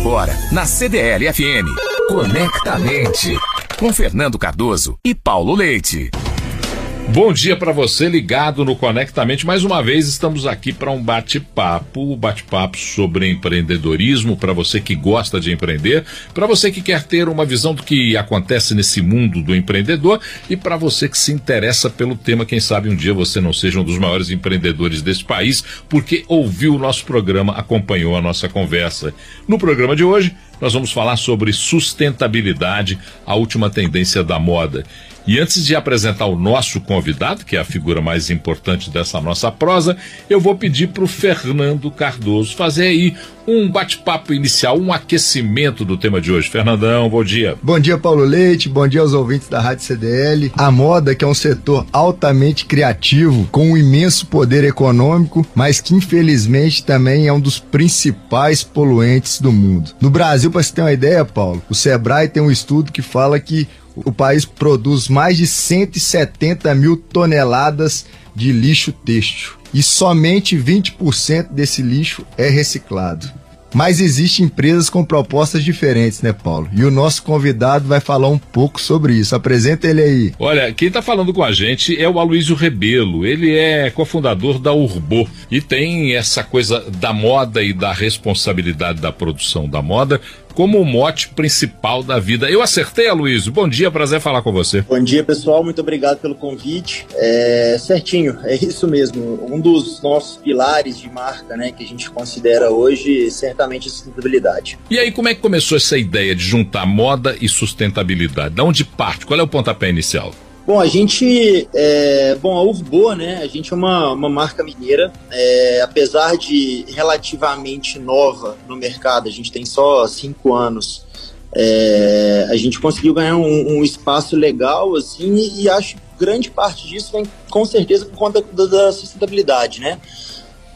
Agora, na CDL FM. Conectamente. Com Fernando Cardoso e Paulo Leite. Bom dia para você ligado no Conectamente. Mais uma vez estamos aqui para um bate-papo, bate-papo sobre empreendedorismo para você que gosta de empreender, para você que quer ter uma visão do que acontece nesse mundo do empreendedor e para você que se interessa pelo tema, quem sabe um dia você não seja um dos maiores empreendedores desse país, porque ouviu o nosso programa, acompanhou a nossa conversa. No programa de hoje, nós vamos falar sobre sustentabilidade, a última tendência da moda. E antes de apresentar o nosso convidado, que é a figura mais importante dessa nossa prosa, eu vou pedir para o Fernando Cardoso fazer aí um bate-papo inicial, um aquecimento do tema de hoje. Fernandão, bom dia. Bom dia, Paulo Leite, bom dia aos ouvintes da Rádio CDL. A moda, que é um setor altamente criativo, com um imenso poder econômico, mas que infelizmente também é um dos principais poluentes do mundo. No Brasil, para você ter uma ideia, Paulo, o Sebrae tem um estudo que fala que o país produz mais de 170 mil toneladas de lixo têxtil e somente 20% desse lixo é reciclado. Mas existem empresas com propostas diferentes, né, Paulo? E o nosso convidado vai falar um pouco sobre isso. Apresenta ele aí. Olha, quem está falando com a gente é o Aloysio Rebelo. Ele é cofundador da Urbo e tem essa coisa da moda e da responsabilidade da produção da moda como o mote principal da vida. Eu acertei, Aloysio. Bom dia, prazer falar com você. Bom dia, pessoal. Muito obrigado pelo convite. É certinho, é isso mesmo. Um dos nossos pilares de marca, né, que a gente considera hoje, certamente a sustentabilidade. E aí, como é que começou essa ideia de juntar moda e sustentabilidade? Da onde parte? Qual é o pontapé inicial? Bom, a gente, é, bom, a Urboa, né, a gente é uma, uma marca mineira, é, apesar de relativamente nova no mercado, a gente tem só cinco anos, é, a gente conseguiu ganhar um, um, espaço legal, assim, e, e acho que grande parte disso vem com certeza por conta da, da sustentabilidade, né.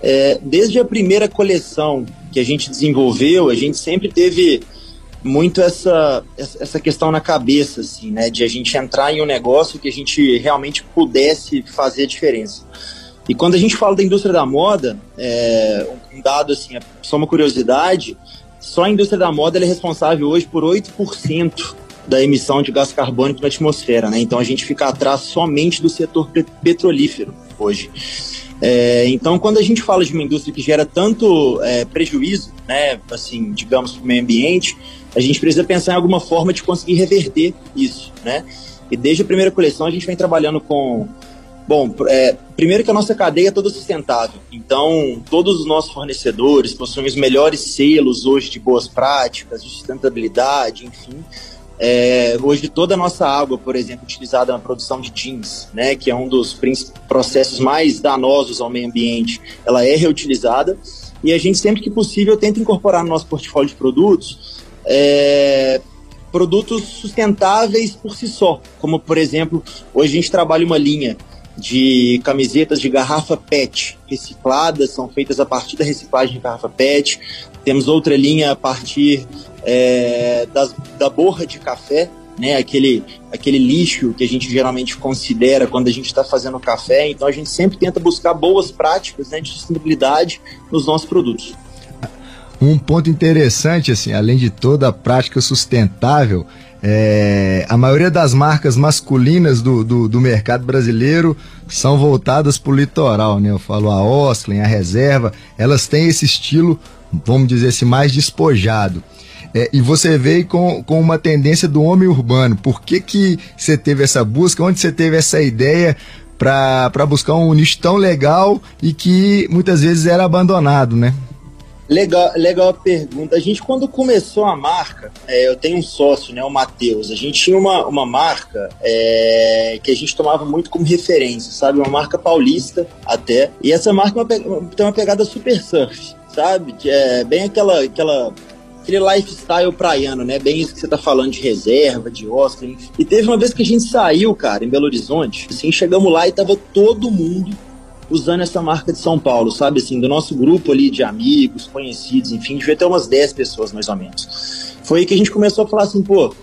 É, desde a primeira coleção que a gente desenvolveu, a gente sempre teve muito essa, essa questão na cabeça, assim, né? De a gente entrar em um negócio que a gente realmente pudesse fazer diferença. E quando a gente fala da indústria da moda, é, um dado, assim, é só uma curiosidade, só a indústria da moda é responsável hoje por 8% da emissão de gás carbônico na atmosfera, né? Então a gente fica atrás somente do setor petrolífero hoje. É, então, quando a gente fala de uma indústria que gera tanto é, prejuízo, né, assim, digamos, para o meio ambiente, a gente precisa pensar em alguma forma de conseguir reverter isso, né? E desde a primeira coleção a gente vem trabalhando com Bom, é, primeiro que a nossa cadeia é toda sustentável. Então, todos os nossos fornecedores possuem os melhores selos hoje de boas práticas, de sustentabilidade, enfim. É, hoje toda a nossa água, por exemplo, utilizada na produção de jeans, né, que é um dos processos mais danosos ao meio ambiente, ela é reutilizada e a gente sempre que possível tenta incorporar no nosso portfólio de produtos é, produtos sustentáveis por si só, como por exemplo, hoje a gente trabalha uma linha de camisetas de garrafa PET recicladas, são feitas a partir da reciclagem de garrafa PET. Temos outra linha a partir é, da borra de café, né, aquele, aquele lixo que a gente geralmente considera quando a gente está fazendo café. Então a gente sempre tenta buscar boas práticas né, de sustentabilidade nos nossos produtos. Um ponto interessante, assim, além de toda a prática sustentável, é, a maioria das marcas masculinas do, do, do mercado brasileiro são voltadas para o litoral, né? Eu falo a Osklin, a Reserva, elas têm esse estilo, vamos dizer assim, mais despojado. É, e você veio com, com uma tendência do homem urbano. Por que, que você teve essa busca? Onde você teve essa ideia para buscar um nicho tão legal e que muitas vezes era abandonado, né? Legal, legal a pergunta. A gente, quando começou a marca, é, eu tenho um sócio, né, o Matheus. A gente tinha uma, uma marca é, que a gente tomava muito como referência, sabe? Uma marca paulista até. E essa marca é tem uma pegada super surf, sabe? É bem aquela, aquela aquele lifestyle praiano, né? Bem isso que você tá falando de reserva, de Oscar. Enfim. E teve uma vez que a gente saiu, cara, em Belo Horizonte, assim, chegamos lá e tava todo mundo usando essa marca de São Paulo, sabe? Assim, do nosso grupo ali de amigos, conhecidos, enfim, devia ter umas 10 pessoas mais ou menos. Foi aí que a gente começou a falar assim, pô,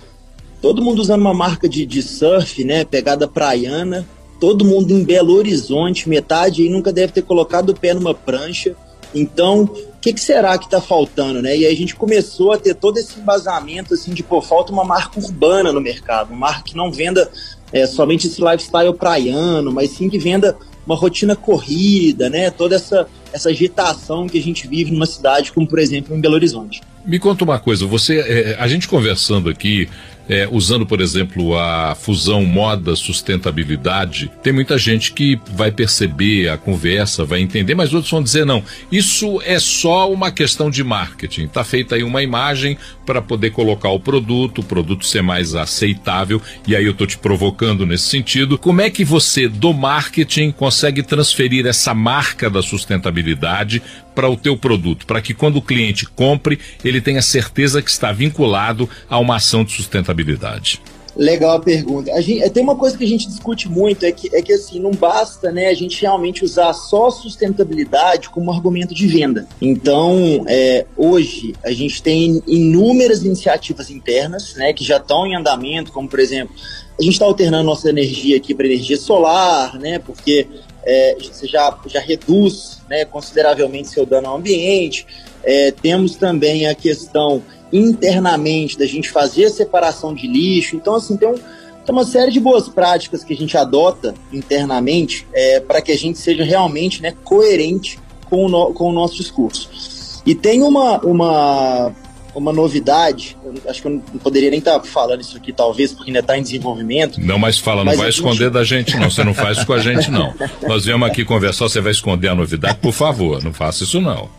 todo mundo usando uma marca de, de surf, né? Pegada praiana, todo mundo em Belo Horizonte, metade aí nunca deve ter colocado o pé numa prancha. Então, o que, que, será que está faltando, né? E aí a gente começou a ter todo esse embasamento, assim, de, pô, falta uma marca urbana no mercado, uma marca que não venda é, somente esse lifestyle praiano, mas sim que venda uma rotina corrida, né? Toda essa, essa agitação que a gente vive numa cidade como, por exemplo, em Belo Horizonte. Me conta uma coisa, você, é, a gente conversando aqui, é, usando, por exemplo, a fusão moda-sustentabilidade, tem muita gente que vai perceber a conversa, vai entender, mas outros vão dizer: não, isso é só uma questão de marketing. Está feita aí uma imagem para poder colocar o produto, o produto ser mais aceitável, e aí eu estou te provocando nesse sentido. Como é que você, do marketing, consegue transferir essa marca da sustentabilidade para o teu produto, para que quando o cliente compre, ele tenha certeza que está vinculado a uma ação de sustentabilidade? Legal a pergunta. A gente, tem uma coisa que a gente discute muito, é que, é que assim, não basta né, a gente realmente usar só sustentabilidade como argumento de venda. Então, é, hoje, a gente tem inúmeras iniciativas internas né, que já estão em andamento, como por exemplo, a gente está alternando nossa energia aqui para energia solar, né, porque é, você já, já reduz né, consideravelmente seu dano ao ambiente. É, temos também a questão internamente da gente fazer a separação de lixo. Então, assim, tem, um, tem uma série de boas práticas que a gente adota internamente é, para que a gente seja realmente né, coerente com o, no, com o nosso discurso. E tem uma, uma uma novidade, acho que eu não poderia nem estar tá falando isso aqui, talvez, porque ainda está em desenvolvimento. Não, mas fala, não vai gente... esconder da gente, não. Você não faz isso com a gente, não. Nós viemos aqui conversar, você vai esconder a novidade, por favor, não faça isso, não.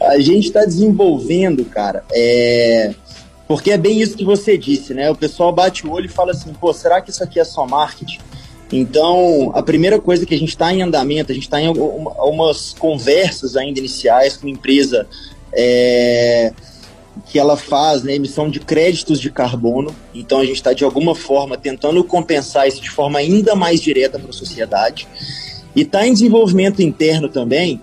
A gente está desenvolvendo, cara, é... porque é bem isso que você disse, né? O pessoal bate o olho e fala assim, pô, será que isso aqui é só marketing? Então, a primeira coisa que a gente está em andamento, a gente está em algumas conversas ainda iniciais com uma empresa é, que ela faz né, emissão de créditos de carbono. Então a gente está de alguma forma tentando compensar isso de forma ainda mais direta para a sociedade. E está em desenvolvimento interno também.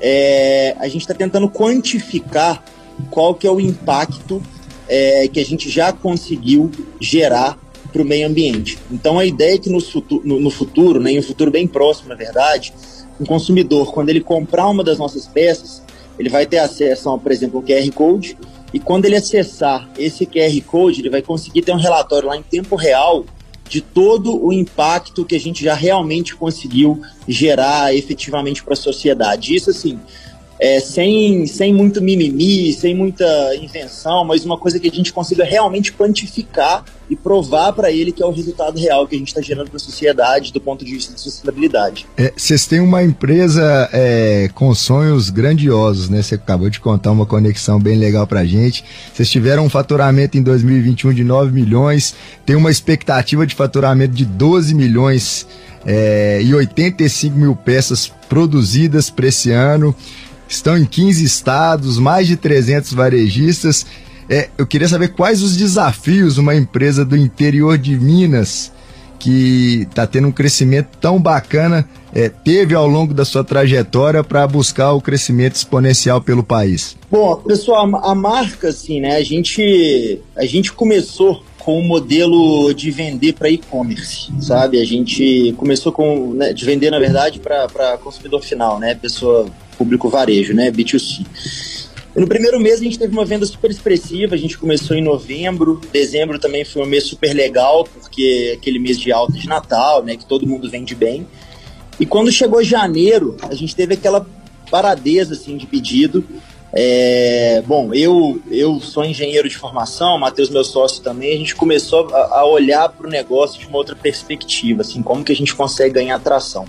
É, a gente está tentando quantificar qual que é o impacto é, que a gente já conseguiu gerar para o meio ambiente. Então a ideia é que no futuro, no, no futuro, né, em um futuro bem próximo, na verdade, um consumidor, quando ele comprar uma das nossas peças, ele vai ter acesso a, por exemplo, o QR Code e quando ele acessar esse QR Code, ele vai conseguir ter um relatório lá em tempo real de todo o impacto que a gente já realmente conseguiu gerar efetivamente para a sociedade. Isso, assim, é, sem, sem muito mimimi, sem muita invenção, mas uma coisa que a gente consiga realmente quantificar e provar para ele que é o resultado real que a gente está gerando para a sociedade do ponto de vista de sustentabilidade. É, vocês têm uma empresa é, com sonhos grandiosos, né? Você acabou de contar uma conexão bem legal para gente. Vocês tiveram um faturamento em 2021 de 9 milhões, tem uma expectativa de faturamento de 12 milhões é, e 85 mil peças produzidas para esse ano estão em 15 estados, mais de 300 varejistas. É, eu queria saber quais os desafios uma empresa do interior de Minas, que está tendo um crescimento tão bacana, é, teve ao longo da sua trajetória para buscar o crescimento exponencial pelo país? Bom, pessoal, a marca, assim, né? A gente, a gente começou com o modelo de vender para e-commerce, sabe? A gente começou com né, de vender, na verdade, para consumidor final, né? Pessoa público varejo, né, B2C. No primeiro mês a gente teve uma venda super expressiva, a gente começou em novembro, dezembro também foi um mês super legal, porque é aquele mês de alta de Natal, né, que todo mundo vende bem. E quando chegou janeiro, a gente teve aquela paradeza assim de pedido. É, bom, eu eu sou engenheiro de formação, Matheus meu sócio também, a gente começou a, a olhar para o negócio de uma outra perspectiva, assim, como que a gente consegue ganhar atração.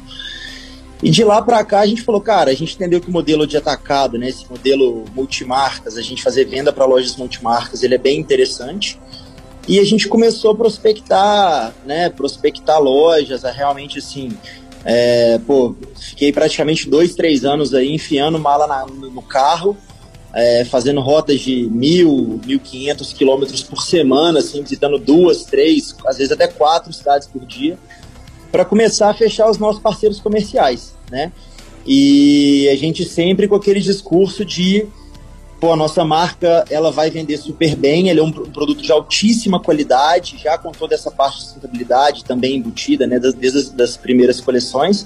E de lá para cá a gente falou, cara, a gente entendeu que o modelo de atacado, né, esse modelo multimarcas, a gente fazer venda para lojas multimarcas, ele é bem interessante. E a gente começou a prospectar, né, prospectar lojas, a realmente assim, é, pô, fiquei praticamente dois, três anos aí enfiando mala na, no carro, é, fazendo rotas de mil, mil quinhentos quilômetros por semana, assim, visitando duas, três, às vezes até quatro cidades por dia para começar a fechar os nossos parceiros comerciais, né? E a gente sempre com aquele discurso de pô, a nossa marca ela vai vender super bem, ele é um produto de altíssima qualidade, já com toda essa parte de sustentabilidade também embutida, né, desde as das primeiras coleções.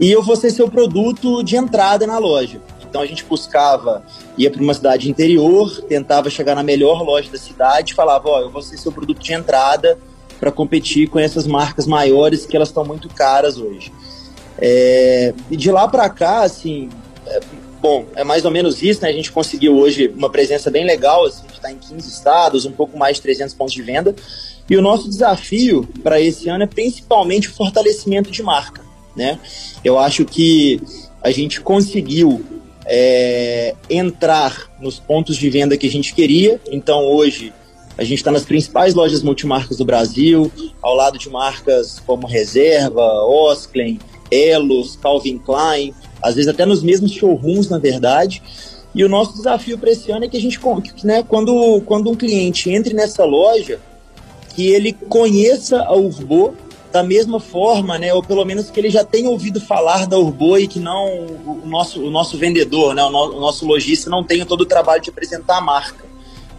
E eu vou ser seu produto de entrada na loja. Então a gente buscava, ia para uma cidade interior, tentava chegar na melhor loja da cidade, falava, ó, eu vou ser seu produto de entrada para competir com essas marcas maiores que elas estão muito caras hoje. É, e de lá para cá, assim, é, bom, é mais ou menos isso, né? A gente conseguiu hoje uma presença bem legal, assim, a gente está em 15 estados, um pouco mais de 300 pontos de venda. E o nosso desafio para esse ano é principalmente o fortalecimento de marca, né? Eu acho que a gente conseguiu é, entrar nos pontos de venda que a gente queria. Então hoje a gente está nas principais lojas multimarcas do Brasil, ao lado de marcas como Reserva, Osklen, Elos, Calvin Klein, às vezes até nos mesmos showrooms, na verdade. E o nosso desafio para esse ano é que a gente, né, quando, quando um cliente entre nessa loja, que ele conheça a Urbo da mesma forma, né, ou pelo menos que ele já tenha ouvido falar da Urbo e que não o nosso, o nosso vendedor, né, o, no, o nosso lojista não tenha todo o trabalho de apresentar a marca.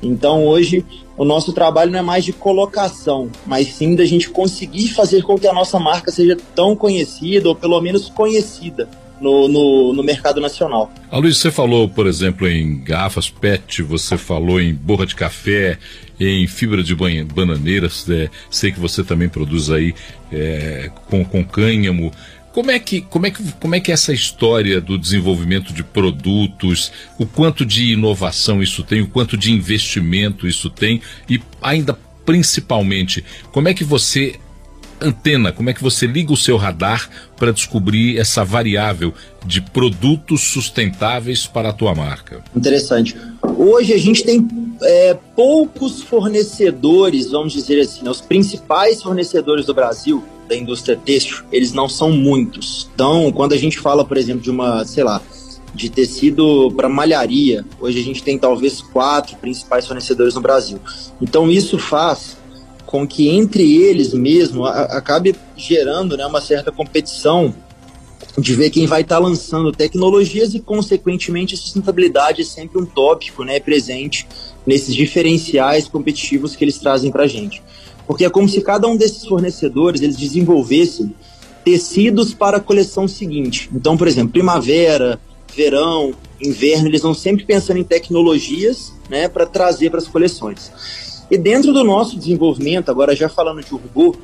Então hoje o nosso trabalho não é mais de colocação, mas sim da gente conseguir fazer com que a nossa marca seja tão conhecida ou pelo menos conhecida no, no, no, mercado nacional. A Luiz, você falou, por exemplo, em garrafas PET, você falou em borra de café, em fibra de bananeiras, é, sei que você também produz aí é, com, com cânhamo. Como é, que, como, é que, como é que essa história do desenvolvimento de produtos, o quanto de inovação isso tem, o quanto de investimento isso tem e ainda principalmente, como é que você antena, como é que você liga o seu radar para descobrir essa variável de produtos sustentáveis para a tua marca? Interessante. Hoje a gente tem é, poucos fornecedores, vamos dizer assim, né? os principais fornecedores do Brasil da indústria têxtil, eles não são muitos. Então, quando a gente fala, por exemplo, de uma, sei lá, de tecido para malharia, hoje a gente tem talvez quatro principais fornecedores no Brasil. Então, isso faz com que entre eles mesmo a, acabe gerando né, uma certa competição de ver quem vai estar tá lançando tecnologias e, consequentemente, sustentabilidade é sempre um tópico né, presente nesses diferenciais competitivos que eles trazem para a gente. Porque é como se cada um desses fornecedores eles desenvolvessem tecidos para a coleção seguinte. Então, por exemplo, primavera, verão, inverno, eles vão sempre pensando em tecnologias né, para trazer para as coleções. E dentro do nosso desenvolvimento, agora já falando de Urbu,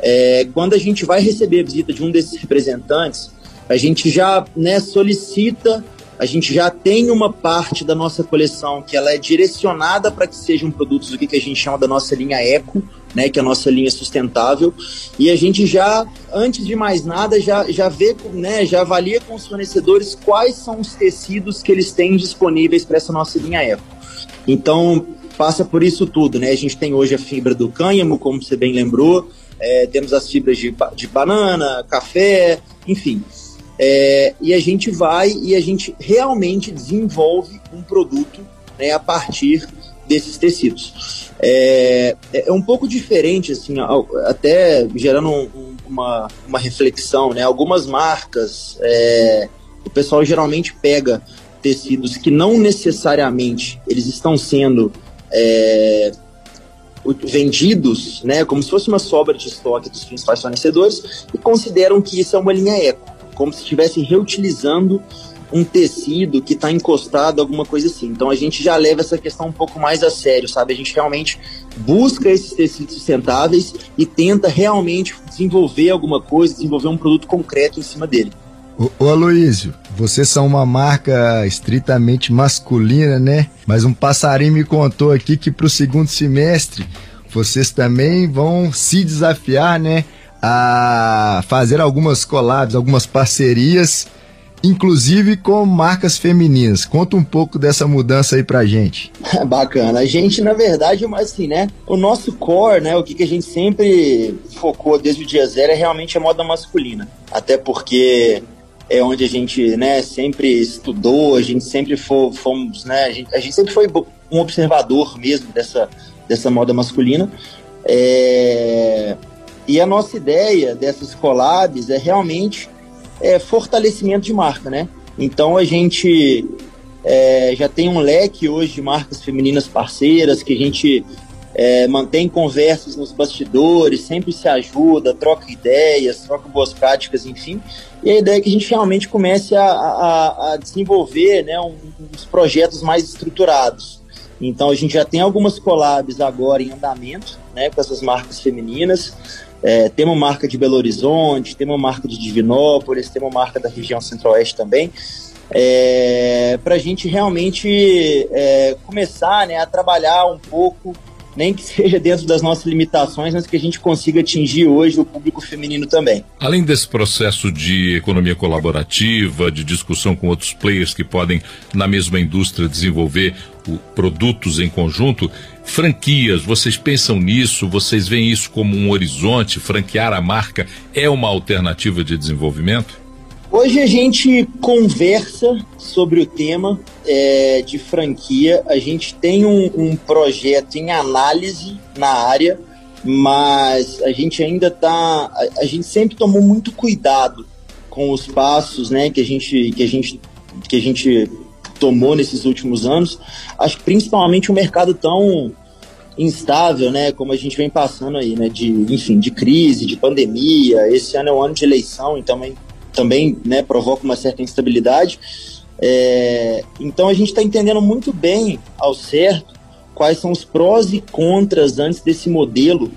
é, quando a gente vai receber a visita de um desses representantes, a gente já né, solicita, a gente já tem uma parte da nossa coleção que ela é direcionada para que sejam produtos do que, a gente chama da nossa linha eco, né, que é a nossa linha sustentável, e a gente já, antes de mais nada, já, já vê, né, já avalia com os fornecedores quais são os tecidos que eles têm disponíveis para essa nossa linha eco. Então, passa por isso tudo, né? A gente tem hoje a fibra do cânhamo, como você bem lembrou, é, temos as fibras de, de banana, café, enfim. É, e a gente vai e a gente realmente desenvolve um produto né, a partir desses tecidos. É, é um pouco diferente, assim, até gerando um, uma, uma reflexão, né? Algumas marcas, é, o pessoal geralmente pega tecidos que não necessariamente eles estão sendo é, vendidos, né, como se fosse uma sobra de estoque dos principais fornecedores, e consideram que isso é uma linha eco, como se estivessem reutilizando um tecido que está encostado, alguma coisa assim. Então a gente já leva essa questão um pouco mais a sério, sabe? A gente realmente busca esses tecidos sustentáveis e tenta realmente desenvolver alguma coisa, desenvolver um produto concreto em cima dele. Ô, ô vocês são uma marca estritamente masculina, né? Mas um passarinho me contou aqui que para o segundo semestre vocês também vão se desafiar, né? A fazer algumas collabs, algumas parcerias, inclusive com marcas femininas. Conta um pouco dessa mudança aí pra gente. Bacana. A gente, na verdade, mas assim, né? O nosso core, né? O que, que a gente sempre focou desde o dia zero é realmente a moda masculina. Até porque é onde a gente né, sempre estudou, a gente sempre for, fomos, né, a gente, a gente, sempre foi um observador mesmo dessa, dessa moda masculina. É, e a nossa ideia dessas collabs é realmente é, fortalecimento de marca, né? Então a gente é, já tem um leque hoje de marcas femininas parceiras que a gente é, mantém conversas nos bastidores, sempre se ajuda, troca ideias, troca boas práticas, enfim. E a ideia é que a gente realmente comece a, a, a desenvolver né, uns projetos mais estruturados. Então a gente já tem algumas collabs agora em andamento né, com essas marcas femininas. É, tem uma marca de Belo Horizonte, tem uma marca de Divinópolis, tem uma marca da região centro-oeste também, é, para a gente realmente é, começar né, a trabalhar um pouco, nem que seja dentro das nossas limitações, mas que a gente consiga atingir hoje o público feminino também. Além desse processo de economia colaborativa, de discussão com outros players que podem, na mesma indústria, desenvolver o, produtos em conjunto, franquias, vocês pensam nisso? Vocês veem isso como um horizonte? Franquear a marca é uma alternativa de desenvolvimento? Hoje a gente conversa sobre o tema é, de franquia. A gente tem um, um, projeto em análise na área, mas a gente ainda está. A, a, gente sempre tomou muito cuidado com os passos, né, que a gente que a gente que a gente tomou nesses últimos anos. Acho que principalmente um mercado tão instável, né, como a gente vem passando aí, né, de, enfim, de crise, de pandemia. Esse ano é um ano de eleição, então também, né, provoca uma certa instabilidade. É, então a gente está entendendo muito bem, ao certo, quais são os prós e contras antes desse modelo,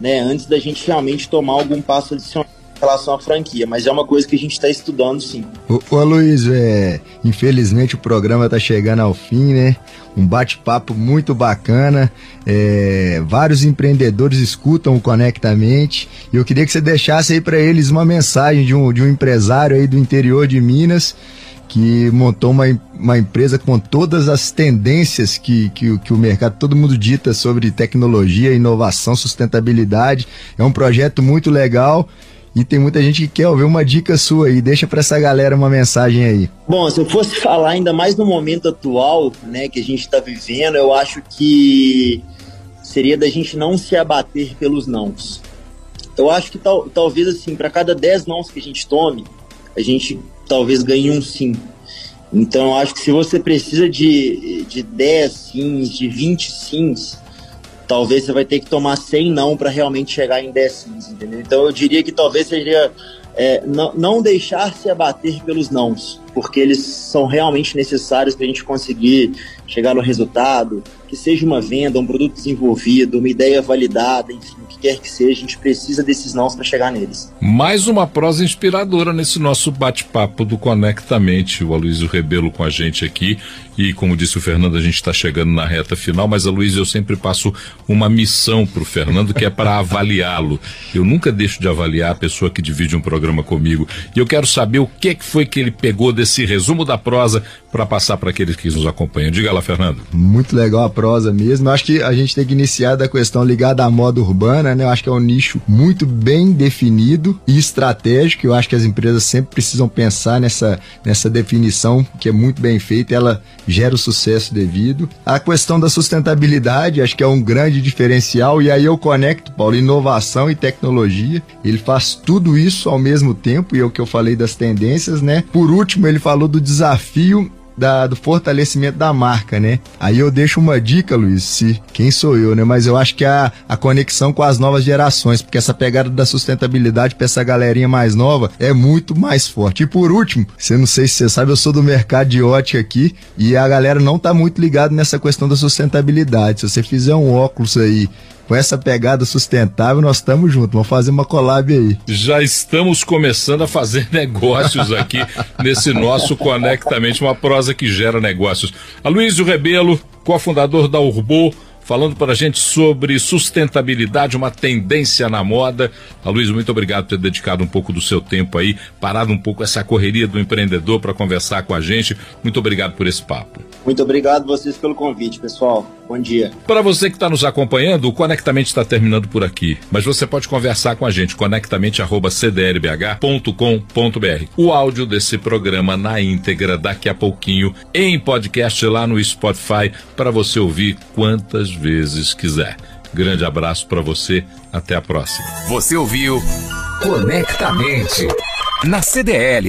né, antes da gente realmente tomar algum passo adicional relação à franquia, mas é uma coisa que a gente está estudando sim. Ô, ô Luiz, é, infelizmente o programa está chegando ao fim, né? Um bate-papo muito bacana. É, vários empreendedores escutam o Conectamente. E eu queria que você deixasse aí para eles uma mensagem de um, de um empresário aí do interior de Minas que montou uma, uma empresa com todas as tendências que, que, que, o mercado, todo mundo dita sobre tecnologia, inovação, sustentabilidade. É um projeto muito legal e tem muita gente que quer ouvir uma dica sua aí. Deixa para essa galera uma mensagem aí. Bom, se eu fosse falar ainda mais no momento atual, né, que a gente está vivendo, eu acho que seria da gente não se abater pelos nãos. Eu acho que tal, talvez assim, para cada 10 nãos que a gente tome, a gente talvez ganhe um sim. Então eu acho que se você precisa de, de 10 sims, de 20 sims, talvez você vai ter que tomar 100 não para realmente chegar em 10 sims, entendeu? Então eu diria que talvez seja é, não, não deixar se abater pelos nãos, porque eles são realmente necessários para a gente conseguir chegar no resultado, que seja uma venda, um produto desenvolvido, uma ideia validada, enfim, o que quer que seja, a gente precisa desses nãos para chegar neles. Mais uma prosa inspiradora nesse nosso bate-papo do Conectamente. O Aloysio Rebelo com a gente aqui. E como disse o Fernando, a gente está chegando na reta final, mas a Luiz eu sempre passo uma missão para o Fernando que é para avaliá-lo. Eu nunca deixo de avaliar a pessoa que divide um programa comigo. E eu quero saber o que, que foi que ele pegou desse resumo da prosa para passar para aqueles que nos acompanham. Diga lá, Fernando. Muito legal a prosa mesmo. Eu acho que a gente tem que iniciar da questão ligada à moda urbana, né? Eu acho que é um nicho muito bem definido e estratégico. Eu acho que as empresas sempre precisam pensar nessa, nessa definição que é muito bem feita. Ela gera o sucesso devido. A questão da sustentabilidade, acho que é um grande diferencial. E aí eu conecto, Paulo, inovação e tecnologia. Ele faz tudo isso ao mesmo tempo, e é o que eu falei das tendências, né? Por último, ele falou do desafio da, do fortalecimento da marca, né? Aí eu deixo uma dica, Luiz, se quem sou eu, né? Mas eu acho que a, a conexão com as novas gerações, porque essa pegada da sustentabilidade para essa galerinha mais nova é muito mais forte. E por último, você não sei se você sabe, eu sou do mercado de ótica aqui e a galera não tá muito ligado nessa questão da sustentabilidade. Se você fizer um óculos aí com essa pegada sustentável, nós estamos juntos. Vamos fazer uma collab aí. Já estamos começando a fazer negócios aqui nesse nosso Conectamente, uma prosa que gera negócios. Aloysio Rebelo, cofundador da Urbo, falando para a gente sobre sustentabilidade, uma tendência na moda. Aloysio, muito obrigado por ter dedicado um pouco do seu tempo aí, parado um pouco essa correria do empreendedor para conversar com a gente. Muito obrigado por esse papo. Muito obrigado vocês pelo convite, pessoal. Bom dia. Para você que está nos acompanhando, o Conectamente está terminando por aqui. Mas você pode conversar com a gente, conectamente.cdlbh.com.br. O áudio desse programa na íntegra daqui a pouquinho em podcast lá no Spotify para você ouvir quantas vezes quiser. Grande abraço para você, até a próxima. Você ouviu Conectamente na CDL